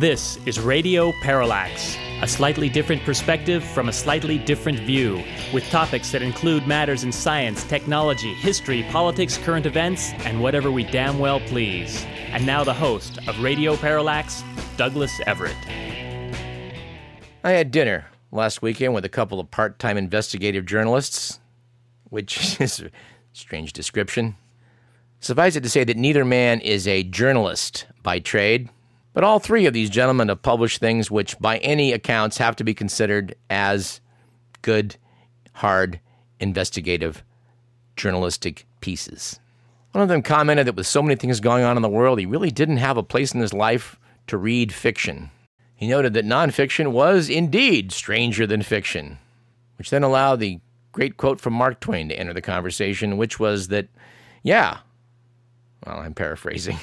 This is Radio Parallax, a slightly different perspective from a slightly different view, with topics that include matters in science, technology, history, politics, current events, and whatever we damn well please. And now the host of Radio Parallax, Douglas Everett. I had dinner last weekend with a couple of part time investigative journalists, which is a strange description. Suffice it to say that neither man is a journalist by trade, but all three of these gentlemen have published things which, by any accounts, have to be considered as good, hard, investigative, journalistic pieces. One of them commented that with so many things going on in the world, he really didn't have a place in his life to read fiction. He noted that nonfiction was indeed stranger than fiction, which then allowed the great quote from Mark Twain to enter the conversation, which was that, yeah, well, I'm paraphrasing.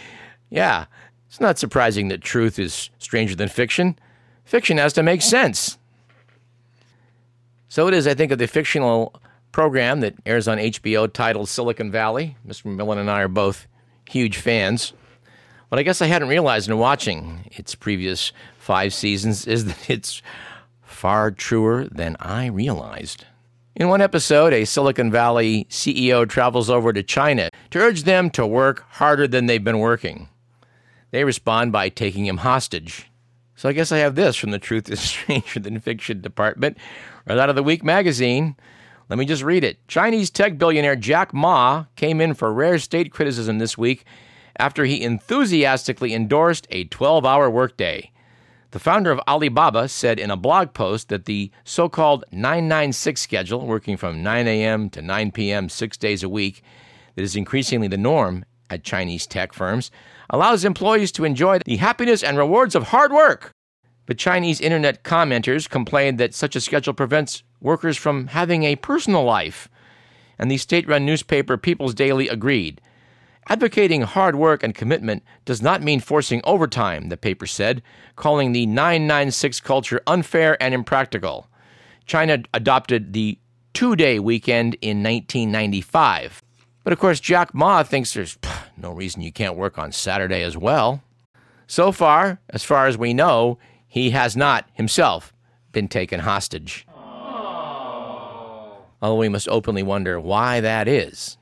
yeah, it's not surprising that truth is stranger than fiction. Fiction has to make sense. So it is, I think, of the fictional program that airs on HBO titled Silicon Valley. Mr. Millen and I are both huge fans. What I guess I hadn't realized in watching its previous five seasons is that it's far truer than I realized. In one episode, a Silicon Valley CEO travels over to China to urge them to work harder than they've been working. They respond by taking him hostage. So I guess I have this from the Truth is Stranger Than Fiction department, right out of the Week magazine. Let me just read it. Chinese tech billionaire Jack Ma came in for rare state criticism this week after he enthusiastically endorsed a 12 hour workday. The founder of Alibaba said in a blog post that the so called 996 schedule, working from 9 a.m. to 9 p.m. six days a week, that is increasingly the norm at Chinese tech firms, allows employees to enjoy the happiness and rewards of hard work. But Chinese internet commenters complained that such a schedule prevents workers from having a personal life. And the state run newspaper People's Daily agreed. Advocating hard work and commitment does not mean forcing overtime, the paper said, calling the 996 culture unfair and impractical. China adopted the two day weekend in 1995. But of course, Jack Ma thinks there's no reason you can't work on Saturday as well. So far, as far as we know, he has not himself been taken hostage. Although we must openly wonder why that is.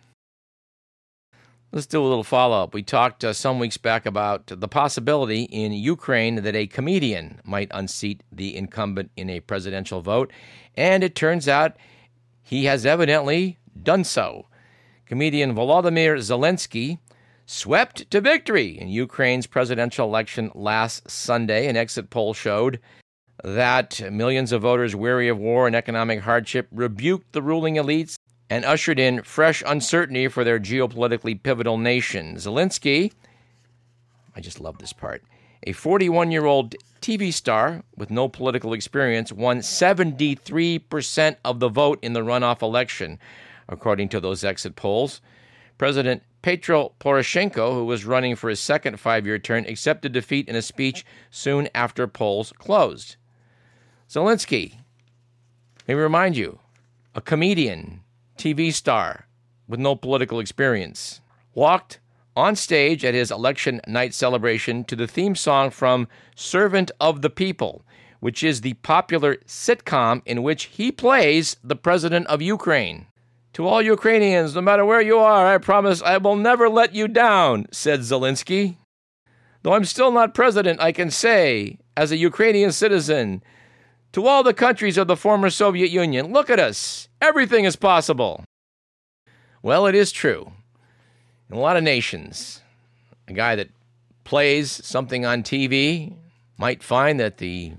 Let's do a little follow up. We talked uh, some weeks back about the possibility in Ukraine that a comedian might unseat the incumbent in a presidential vote, and it turns out he has evidently done so. Comedian Volodymyr Zelensky swept to victory in Ukraine's presidential election last Sunday. An exit poll showed that millions of voters weary of war and economic hardship rebuked the ruling elites and ushered in fresh uncertainty for their geopolitically pivotal nation. Zelensky, I just love this part, a 41 year old TV star with no political experience, won 73% of the vote in the runoff election, according to those exit polls. President Petro Poroshenko, who was running for his second five year term, accepted defeat in a speech soon after polls closed. Zelensky, let me remind you, a comedian, TV star with no political experience, walked on stage at his election night celebration to the theme song from Servant of the People, which is the popular sitcom in which he plays the president of Ukraine. To all Ukrainians, no matter where you are, I promise I will never let you down, said Zelensky. Though I'm still not president, I can say, as a Ukrainian citizen, to all the countries of the former Soviet Union, look at us. Everything is possible. Well, it is true. In a lot of nations, a guy that plays something on TV might find that the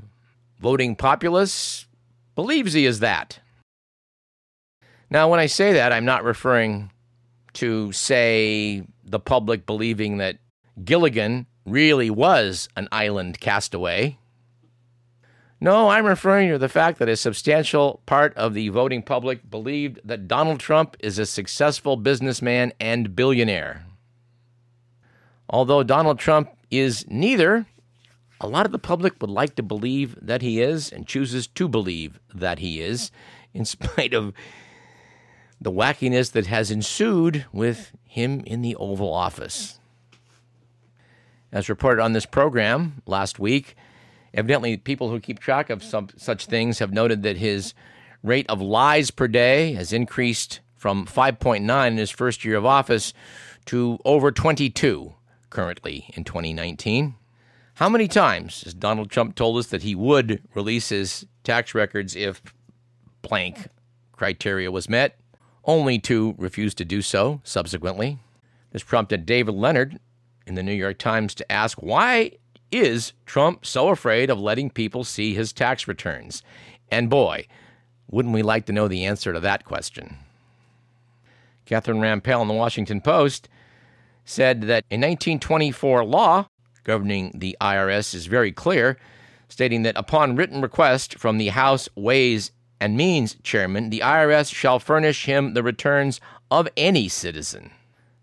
voting populace believes he is that. Now, when I say that, I'm not referring to, say, the public believing that Gilligan really was an island castaway. No, I'm referring to the fact that a substantial part of the voting public believed that Donald Trump is a successful businessman and billionaire. Although Donald Trump is neither, a lot of the public would like to believe that he is and chooses to believe that he is, in spite of the wackiness that has ensued with him in the Oval Office. As reported on this program last week, evidently people who keep track of some such things have noted that his rate of lies per day has increased from 5.9 in his first year of office to over 22 currently in 2019. How many times has Donald Trump told us that he would release his tax records if blank criteria was met, only to refuse to do so subsequently? This prompted David Leonhardt in the New York Times to ask why is Trump so afraid of letting people see his tax returns? And boy, wouldn't we like to know the answer to that question? Catherine Rampell in the Washington Post said that a 1924 law governing the IRS is very clear, stating that upon written request from the House Ways and Means chairman, the IRS shall furnish him the returns of any citizen.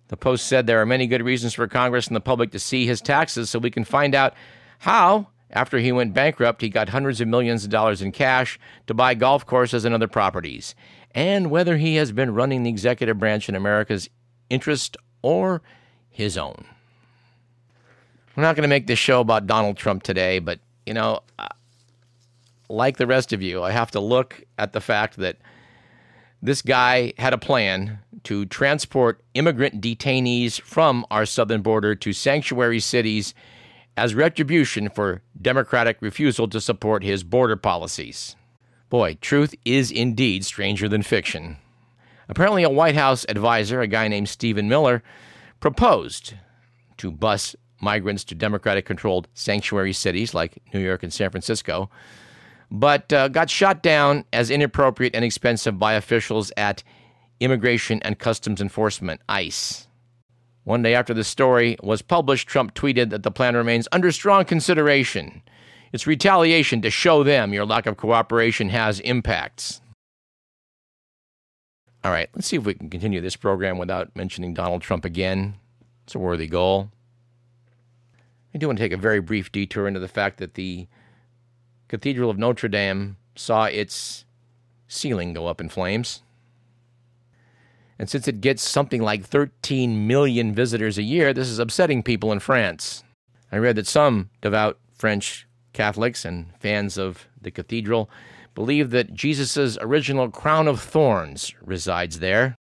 The Post said there are many good reasons for Congress and the public to see his taxes so we can find out how, after he went bankrupt, he got hundreds of millions of dollars in cash to buy golf courses and other properties, and whether he has been running the executive branch in America's interest or his own. We're not going to make this show about Donald Trump today, but, you know, like the rest of you, I have to look at the fact that this guy had a plan to transport immigrant detainees from our southern border to sanctuary cities as retribution for Democratic refusal to support his border policies. Boy, truth is indeed stranger than fiction. Apparently, a White House advisor, a guy named Stephen Miller, proposed to bus migrants to Democratic controlled sanctuary cities like New York and San Francisco, but uh, got shot down as inappropriate and expensive by officials at Immigration and Customs Enforcement, ICE. One day after the story was published, Trump tweeted that the plan remains under strong consideration. It's retaliation to show them your lack of cooperation has impacts. All right, let's see if we can continue this program without mentioning Donald Trump again. It's a worthy goal. I do want to take a very brief detour into the fact that the Cathedral of Notre Dame saw its ceiling go up in flames. And since it gets something like 13 million visitors a year, this is upsetting people in France. I read that some devout French Catholics and fans of the cathedral believe that Jesus' original crown of thorns resides there.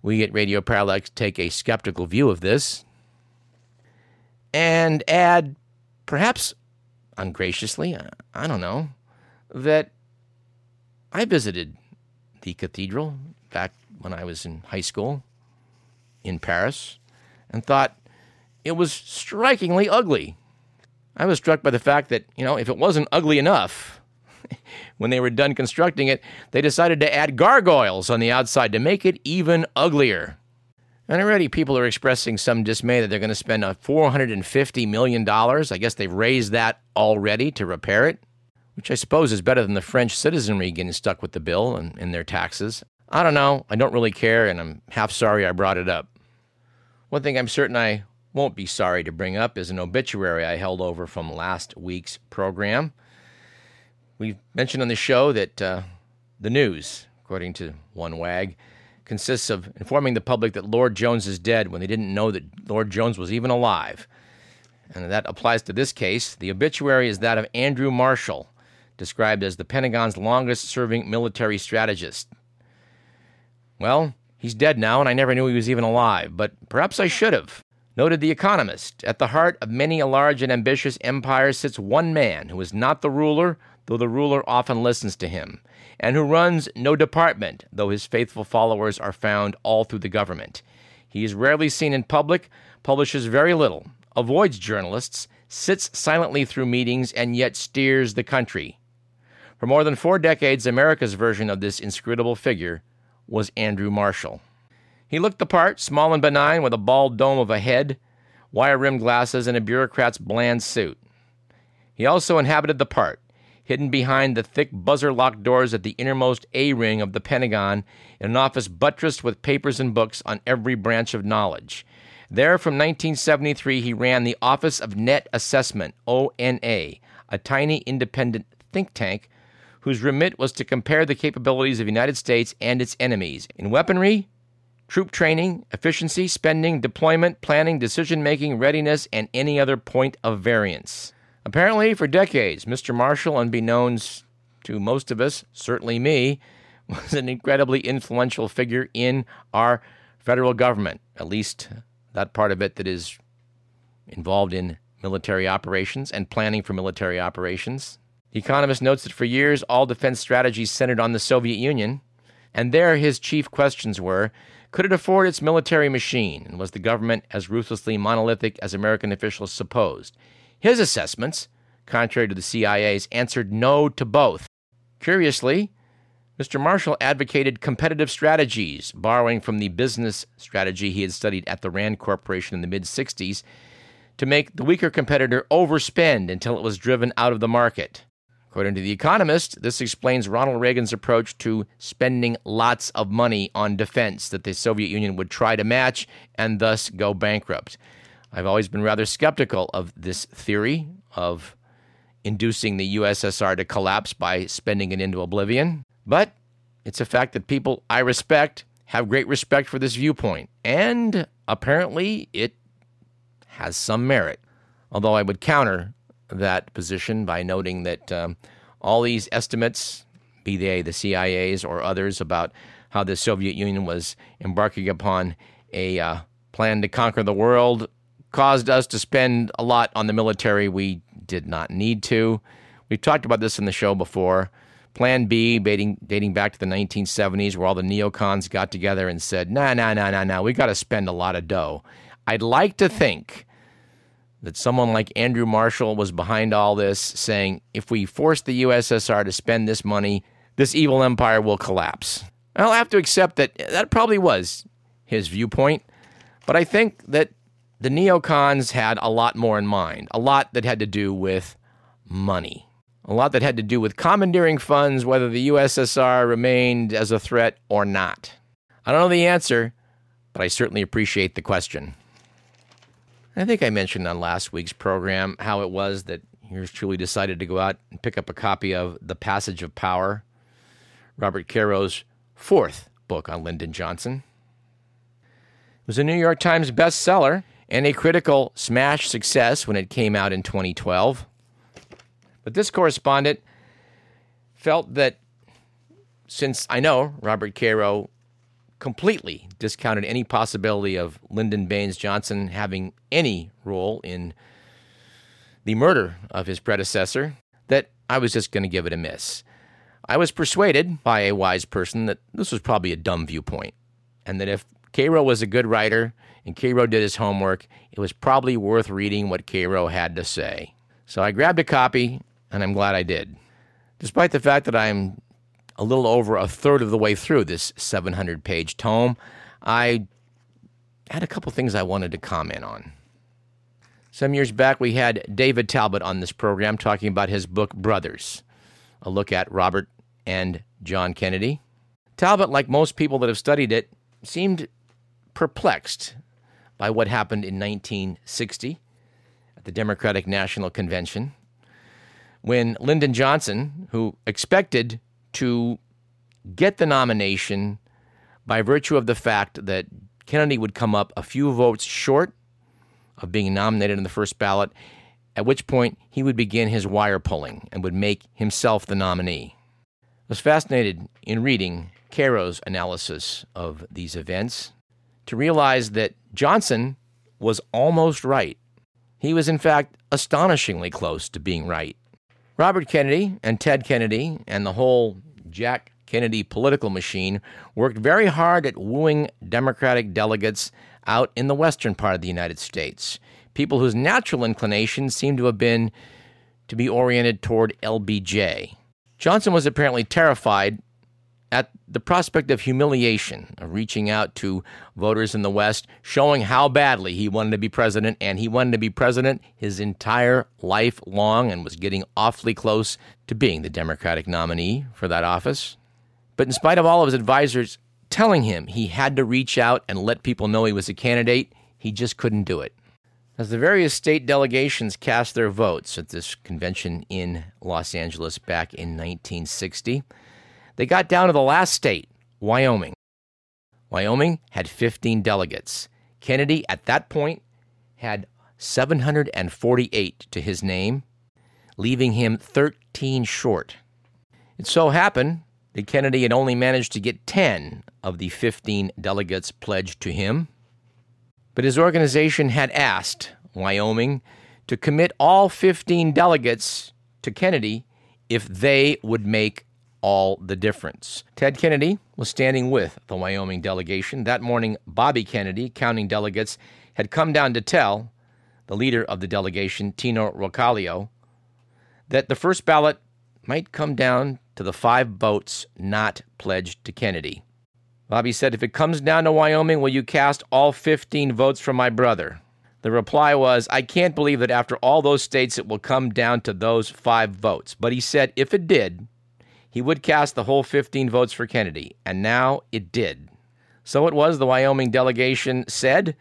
We at Radio Parallax take a skeptical view of this and add, perhaps ungraciously, I don't know, that I visited the cathedral back when I was in high school in Paris and thought it was strikingly ugly. I was struck by the fact that, you know, if it wasn't ugly enough, when they were done constructing it, they decided to add gargoyles on the outside to make it even uglier. And already people are expressing some dismay that they're going to spend $450 million. I guess they've raised that already to repair it, which I suppose is better than the French citizenry getting stuck with the bill and, and their taxes. I don't know. I don't really care, and I'm half sorry I brought it up. One thing I'm certain I won't be sorry to bring up is an obituary I held over from last week's program. We mentioned on the show that uh, the news, according to one wag, consists of informing the public that Lord Jones is dead when they didn't know that Lord Jones was even alive. And that applies to this case. The obituary is that of Andrew Marshall, described as the Pentagon's longest serving military strategist. Well, he's dead now, and I never knew he was even alive, but perhaps I should have. Noted The Economist At the heart of many a large and ambitious empire sits one man who is not the ruler, though the ruler often listens to him and who runs no department, though his faithful followers are found all through the government. He is rarely seen in public, publishes very little, avoids journalists, sits silently through meetings, and yet steers the country. For more than four decades, America's version of this inscrutable figure was Andrew Marshall. He looked the part, small and benign, with a bald dome of a head, wire rimmed glasses, and a bureaucrat's bland suit. He also inhabited the part, hidden behind the thick buzzer locked doors at the innermost A ring of the Pentagon, in an office buttressed with papers and books on every branch of knowledge. There, from 1973, he ran the Office of Net Assessment, ONA, a tiny independent think tank whose remit was to compare the capabilities of the United States and its enemies in weaponry, troop training, efficiency, spending, deployment, planning, decision making, readiness, and any other point of variance. Apparently, for decades, Mr. Marshall, unbeknownst to most of us, certainly me, was an incredibly influential figure in our federal government, at least that part of it that is involved in military operations and planning for military operations. The Economist notes that for years, all defense strategies centered on the Soviet Union, and there his chief questions were could it afford its military machine, and was the government as ruthlessly monolithic as American officials supposed? His assessments, contrary to the CIA's, answered no to both. Curiously, Mr. Marshall advocated competitive strategies, borrowing from the business strategy he had studied at the Rand Corporation in the mid 60s to make the weaker competitor overspend until it was driven out of the market. According to The Economist, this explains Ronald Reagan's approach to spending lots of money on defense that the Soviet Union would try to match and thus go bankrupt. I've always been rather skeptical of this theory of inducing the USSR to collapse by spending it into oblivion, but it's a fact that people I respect have great respect for this viewpoint, and apparently it has some merit. Although I would counter that position by noting that um, all these estimates, be they the CIA's or others, about how the Soviet Union was embarking upon a uh, plan to conquer the world, caused us to spend a lot on the military we did not need to. We've talked about this in the show before. Plan B, dating, dating back to the 1970s, where all the neocons got together and said, nah, nah, nah, nah, nah, we got to spend a lot of dough. I'd like to think that someone like Andrew Marshall was behind all this, saying, if we force the USSR to spend this money, this evil empire will collapse. I'll have to accept that that probably was his viewpoint, but I think that the neocons had a lot more in mind, a lot that had to do with money, a lot that had to do with commandeering funds, whether the USSR remained as a threat or not. I don't know the answer, but I certainly appreciate the question. I think I mentioned on last week's program how it was that yours truly decided to go out and pick up a copy of The Passage of Power, Robert Caro's fourth book on Lyndon Johnson. It was a New York Times bestseller and a critical smash success when it came out in 2012. But this correspondent felt that since I know Robert Caro completely discounted any possibility of Lyndon Baines Johnson having any role in the murder of his predecessor, that I was just going to give it a miss. I was persuaded by a wise person that this was probably a dumb viewpoint, and that if Caro was a good writer and Caro did his homework, it was probably worth reading what Caro had to say. So I grabbed a copy, and I'm glad I did. Despite the fact that I'm a little over a third of the way through this 700 page tome, I had a couple things I wanted to comment on. Some years back, we had David Talbot on this program talking about his book Brothers, a look at Robert and John Kennedy. Talbot, like most people that have studied it, seemed perplexed by what happened in 1960 at the Democratic National Convention when Lyndon Johnson, who expected to get the nomination by virtue of the fact that Kennedy would come up a few votes short of being nominated in the first ballot, at which point he would begin his wire pulling and would make himself the nominee. I was fascinated in reading Caro's analysis of these events to realize that Johnson was almost right. He was, in fact, astonishingly close to being right. Robert Kennedy and Ted Kennedy and the whole Jack Kennedy political machine worked very hard at wooing Democratic delegates out in the western part of the United States, people whose natural inclination seemed to have been to be oriented toward LBJ. Johnson was apparently terrified at the prospect of humiliation, of reaching out to voters in the West, showing how badly he wanted to be president, and he wanted to be president his entire life long and was getting awfully close to being the Democratic nominee for that office. But in spite of all of his advisors telling him he had to reach out and let people know he was a candidate, he just couldn't do it. As the various state delegations cast their votes at this convention in Los Angeles back in 1960, they got down to the last state, Wyoming. Wyoming had 15 delegates. Kennedy, at that point, had 748 to his name, leaving him 13 short. It so happened that Kennedy had only managed to get 10 of the 15 delegates pledged to him. But his organization had asked Wyoming to commit all 15 delegates to Kennedy if they would make all the difference. Ted Kennedy was standing with the Wyoming delegation. That morning, Bobby Kennedy, counting delegates, had come down to tell the leader of the delegation, Teno Roncalio, that the first ballot might come down to the five votes not pledged to Kennedy. Bobby said, If it comes down to Wyoming, will you cast all 15 votes for my brother? The reply was, I can't believe that after all those states it will come down to those five votes. But he said if it did, he would cast the whole 15 votes for Kennedy. And now it did. So it was, the Wyoming delegation said.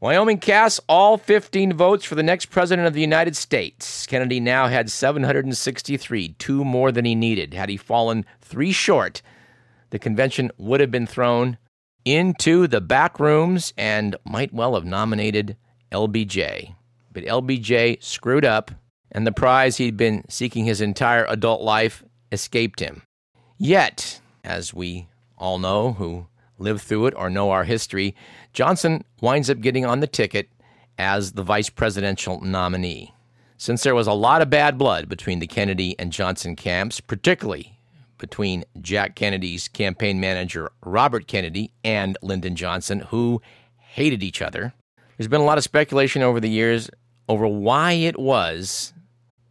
Wyoming casts all 15 votes for the next president of the United States. Kennedy now had 763, two more than he needed. Had he fallen three short, the convention would have been thrown into the back rooms and might well have nominated LBJ. But LBJ screwed up, and the prize he'd been seeking his entire adult life escaped him. Yet, as we all know who lived through it or know our history, Johnson winds up getting on the ticket as the vice presidential nominee. Since there was a lot of bad blood between the Kennedy and Johnson camps, particularly between Jack Kennedy's campaign manager Robert Kennedy and Lyndon Johnson, who hated each other, there's been a lot of speculation over the years over why it was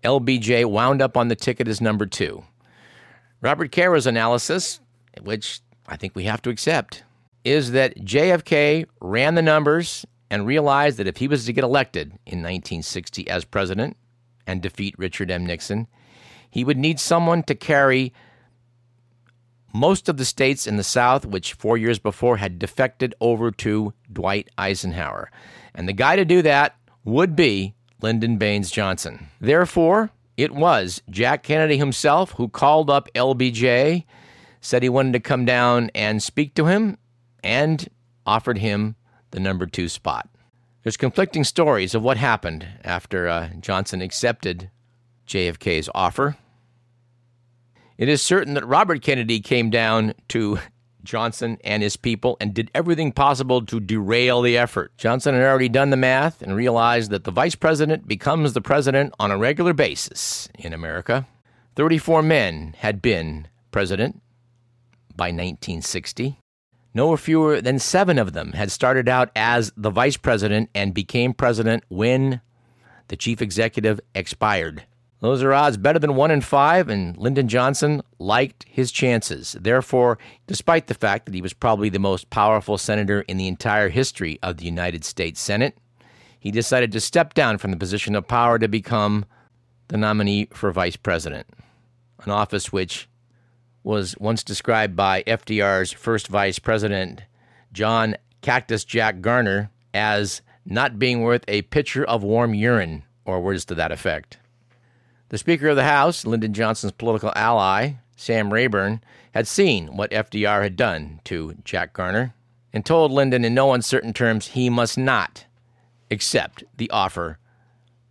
LBJ wound up on the ticket as number two. Robert Caro's analysis, which I think we have to accept, is that JFK ran the numbers and realized that if he was to get elected in 1960 as president and defeat Richard M. Nixon, he would need someone to carry most of the states in the South, which four years before had defected over to Dwight Eisenhower. And the guy to do that would be Lyndon Baines Johnson. Therefore, it was Jack Kennedy himself who called up LBJ, said he wanted to come down and speak to him, and offered him the number two spot. There's conflicting stories of what happened after uh, Johnson accepted JFK's offer. It is certain that Robert Kennedy came down to Johnson and his people and did everything possible to derail the effort. Johnson had already done the math and realized that the vice president becomes the president on a regular basis in America. 34 men had been president by 1960. No fewer than seven of them had started out as the vice president and became president when the chief executive expired. Those are odds better than one in five, and Lyndon Johnson liked his chances. Therefore, despite the fact that he was probably the most powerful senator in the entire history of the United States Senate, he decided to step down from the position of power to become the nominee for vice president, an office which was once described by FDR's first vice president, John Cactus Jack Garner, as not being worth a pitcher of warm urine, or words to that effect. The Speaker of the House, Lyndon Johnson's political ally, Sam Rayburn, had seen what FDR had done to Jack Garner and told Lyndon in no uncertain terms he must not accept the offer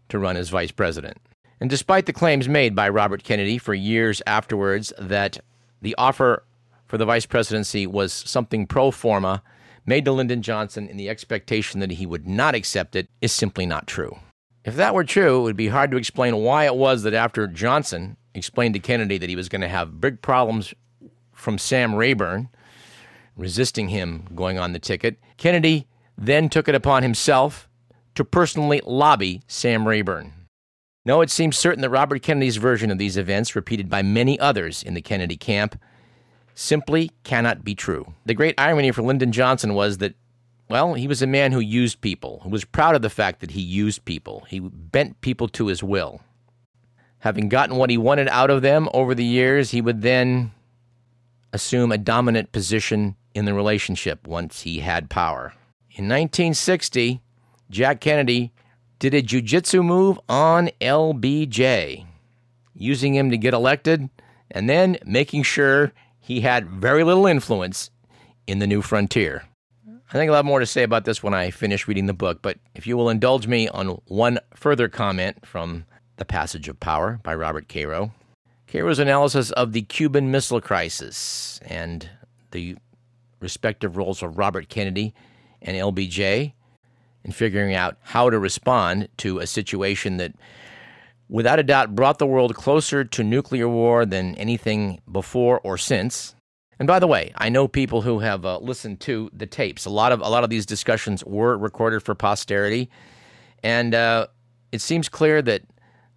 to run as vice president. And despite the claims made by Robert Kennedy for years afterwards that the offer for the vice presidency was something pro forma made to Lyndon Johnson in the expectation that he would not accept it is simply not true. If that were true, it would be hard to explain why it was that after Johnson explained to Kennedy that he was going to have big problems from Sam Rayburn, resisting him going on the ticket, Kennedy then took it upon himself to personally lobby Sam Rayburn. No, it seems certain that Robert Kennedy's version of these events, repeated by many others in the Kennedy camp, simply cannot be true. The great irony for Lyndon Johnson was that, well, he was a man who used people, who was proud of the fact that he used people. He bent people to his will. Having gotten what he wanted out of them over the years, he would then assume a dominant position in the relationship once he had power. In 1960, Jack Kennedy did a jujitsu move on LBJ, using him to get elected and then making sure he had very little influence in the new frontier. I think I'll have more to say about this when I finish reading the book, but if you will indulge me on one further comment from The Passage of Power by Robert Caro. Caro's analysis of the Cuban Missile Crisis and the respective roles of Robert Kennedy and LBJ in figuring out how to respond to a situation that, without a doubt, brought the world closer to nuclear war than anything before or since. And by the way, I know people who have uh, listened to the tapes. A lot of a lot of these discussions were recorded for posterity, and uh, it seems clear that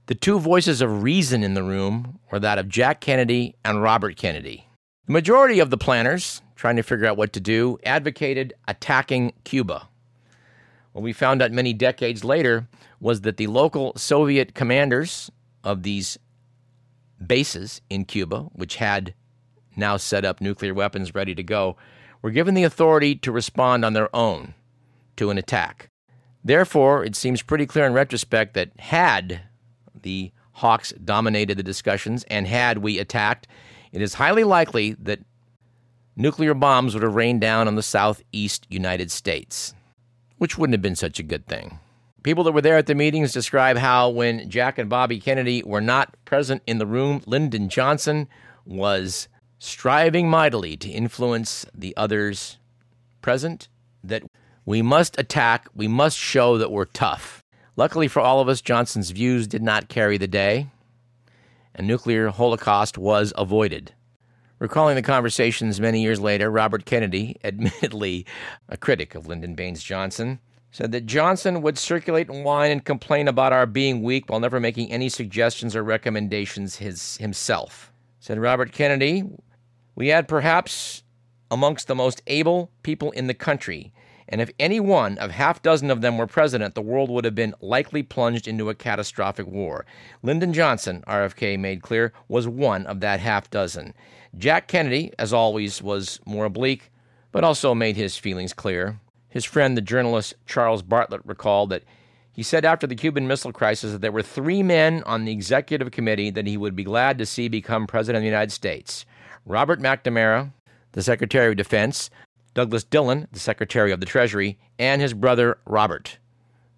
the two voices of reason in the room were that of Jack Kennedy and Robert Kennedy. The majority of the planners, trying to figure out what to do, advocated attacking Cuba. What we found out many decades later was that the local Soviet commanders of these bases in Cuba, which had now set up nuclear weapons ready to go, were given the authority to respond on their own to an attack. Therefore, it seems pretty clear in retrospect that had the Hawks dominated the discussions and had we attacked, it is highly likely that nuclear bombs would have rained down on the southeast United States, which wouldn't have been such a good thing. People that were there at the meetings describe how when Jack and Bobby Kennedy were not present in the room, Lyndon Johnson was striving mightily to influence the others present, that we must attack, we must show that we're tough. Luckily for all of us, Johnson's views did not carry the day, and nuclear holocaust was avoided. Recalling the conversations many years later, Robert Kennedy, admittedly a critic of Lyndon Baines Johnson, said that Johnson would circulate and whine and complain about our being weak while never making any suggestions or recommendations his, himself. Said Robert Kennedy, we had perhaps amongst the most able people in the country, and if any one of half dozen of them were president, the world would have been likely plunged into a catastrophic war. Lyndon Johnson, RFK made clear, was one of that half dozen. Jack Kennedy, as always, was more oblique, but also made his feelings clear. His friend, the journalist Charles Bartlett, recalled that he said after the Cuban Missile Crisis that there were three men on the executive committee that he would be glad to see become president of the United States Robert McNamara, the Secretary of Defense, Douglas Dillon, the Secretary of the Treasury, and his brother Robert,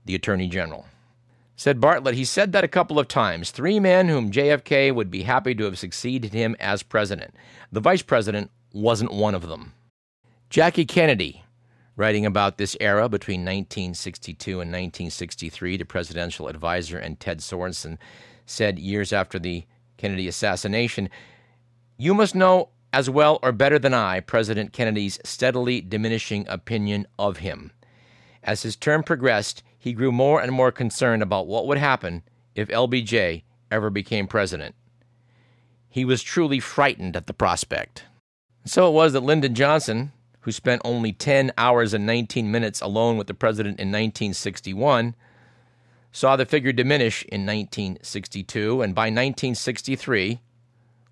the Attorney General. Said Bartlett, he said that a couple of times. Three men whom JFK would be happy to have succeeded him as president. The vice president wasn't one of them. Jackie Kennedy, writing about this era between 1962 and 1963 to presidential advisor and Ted Sorensen, said years after the Kennedy assassination you must know as well or better than I President Kennedy's steadily diminishing opinion of him. As his term progressed, he grew more and more concerned about what would happen if LBJ ever became president. He was truly frightened at the prospect. So it was that Lyndon Johnson, who spent only 10 hours and 19 minutes alone with the president in 1961, saw the figure diminish in 1962, and by 1963,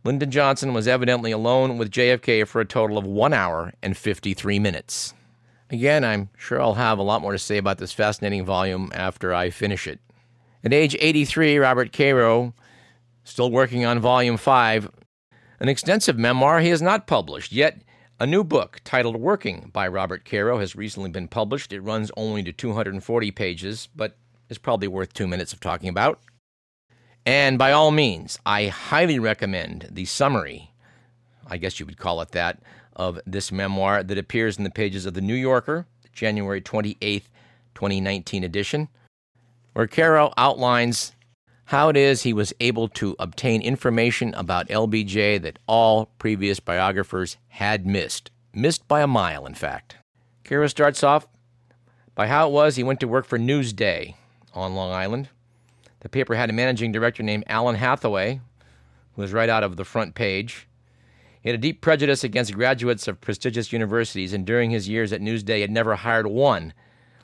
Lyndon Johnson was evidently alone with JFK for a total of one hour and 53 minutes. Again, I'm sure I'll have a lot more to say about this fascinating volume after I finish it. At age 83, Robert Caro, still working on Volume 5, an extensive memoir he has not published, yet a new book titled Working by Robert Caro has recently been published. It runs only to 240 pages, but is probably worth two minutes of talking about. And by all means, I highly recommend the summary, I guess you would call it that, of this memoir that appears in the pages of The New Yorker, January 28th, 2019 edition, where Caro outlines how it is he was able to obtain information about LBJ that all previous biographers had missed. Missed by a mile, in fact. Caro starts off by how it was he went to work for Newsday on Long Island the paper had a managing director named Alan Hathaway, who was right out of the front page. He had a deep prejudice against graduates of prestigious universities, and during his years at Newsday, had never hired one,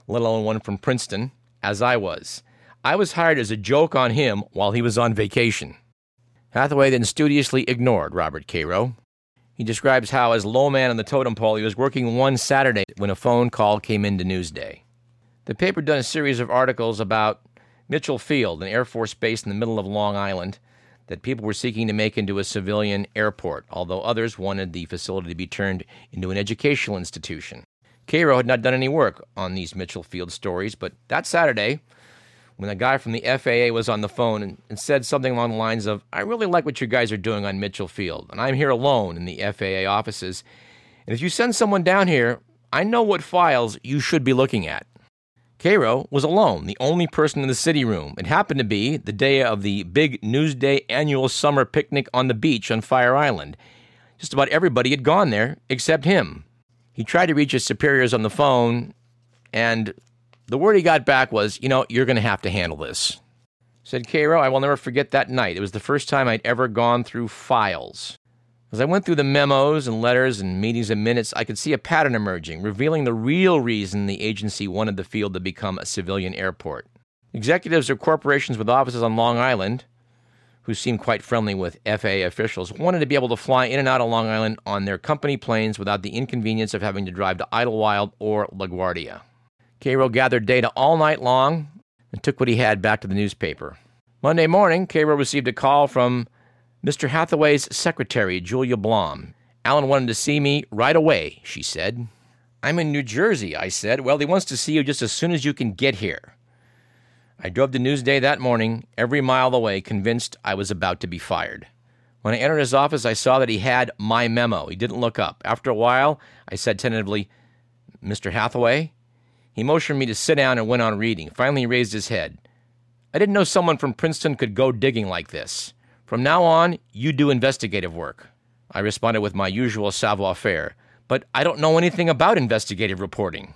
let alone one from Princeton, as I was. I was hired as a joke on him while he was on vacation. Hathaway then studiously ignored Robert Caro. He describes how, as low man on the totem pole, he was working one Saturday when a phone call came into Newsday. The paper done a series of articles about Mitchell Field, an Air Force base in the middle of Long Island. that people were seeking to make into a civilian airport, although others wanted the facility to be turned into an educational institution. Caro had not done any work on these Mitchell Field stories, but that Saturday, when a guy from the FAA was on the phone and, and, said something along the lines of, I really like what you guys are doing on Mitchell Field, and I'm here alone in the FAA offices. And if you send someone down here, I know what files you should be looking at. Caro was alone, the only person in the city room. It happened to be the day of the big Newsday annual summer picnic on the beach on Fire Island. Just about everybody had gone there except him. He tried to reach his superiors on the phone, and the word he got back was, You know, you're going to have to handle this. Said Caro, I will never forget that night. It was the first time I'd ever gone through files. As I went through the memos and letters and meetings and minutes, I could see a pattern emerging, revealing the real reason the agency wanted the field to become a civilian airport. Executives of corporations with offices on Long Island who seemed quite friendly with FAA officials, wanted to be able to fly in and out of Long Island on their company planes without the inconvenience of having to drive to Idlewild or LaGuardia. Caro gathered data all night long and took what he had back to the newspaper. Monday morning, Caro received a call from Mr. Hathaway's secretary, Julia Blom. Alan wanted to see me right away, she said. I'm in New Jersey, I said. Well, he wants to see you just as soon as you can get here. I drove to Newsday that morning, every mile away, convinced I was about to be fired. When I entered his office, I saw that he had my memo. He didn't look up. After a while, I said tentatively, Mr. Hathaway? He motioned me to sit down and went on reading. Finally, he raised his head. I didn't know someone from Princeton could go digging like this. From now on, you do investigative work. I responded with my usual savoir faire, but I don't know anything about investigative reporting.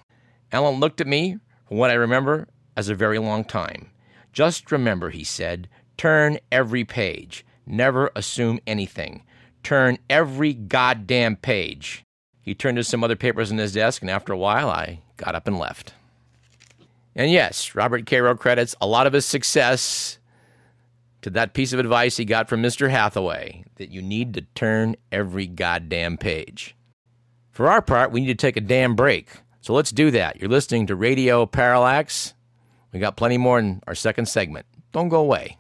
Alan looked at me, from what I remember, as a very long time. Just remember, he said, turn every page. Never assume anything. Turn every goddamn page. He turned to some other papers on his desk, and after a while, I got up and left. And yes, Robert Caro credits a lot of his success to that piece of advice he got from Mr. Hathaway that you need to turn every goddamn page. For our part, we need to take a damn break. So let's do that. You're listening to Radio Parallax. We got plenty more in our second segment. Don't go away.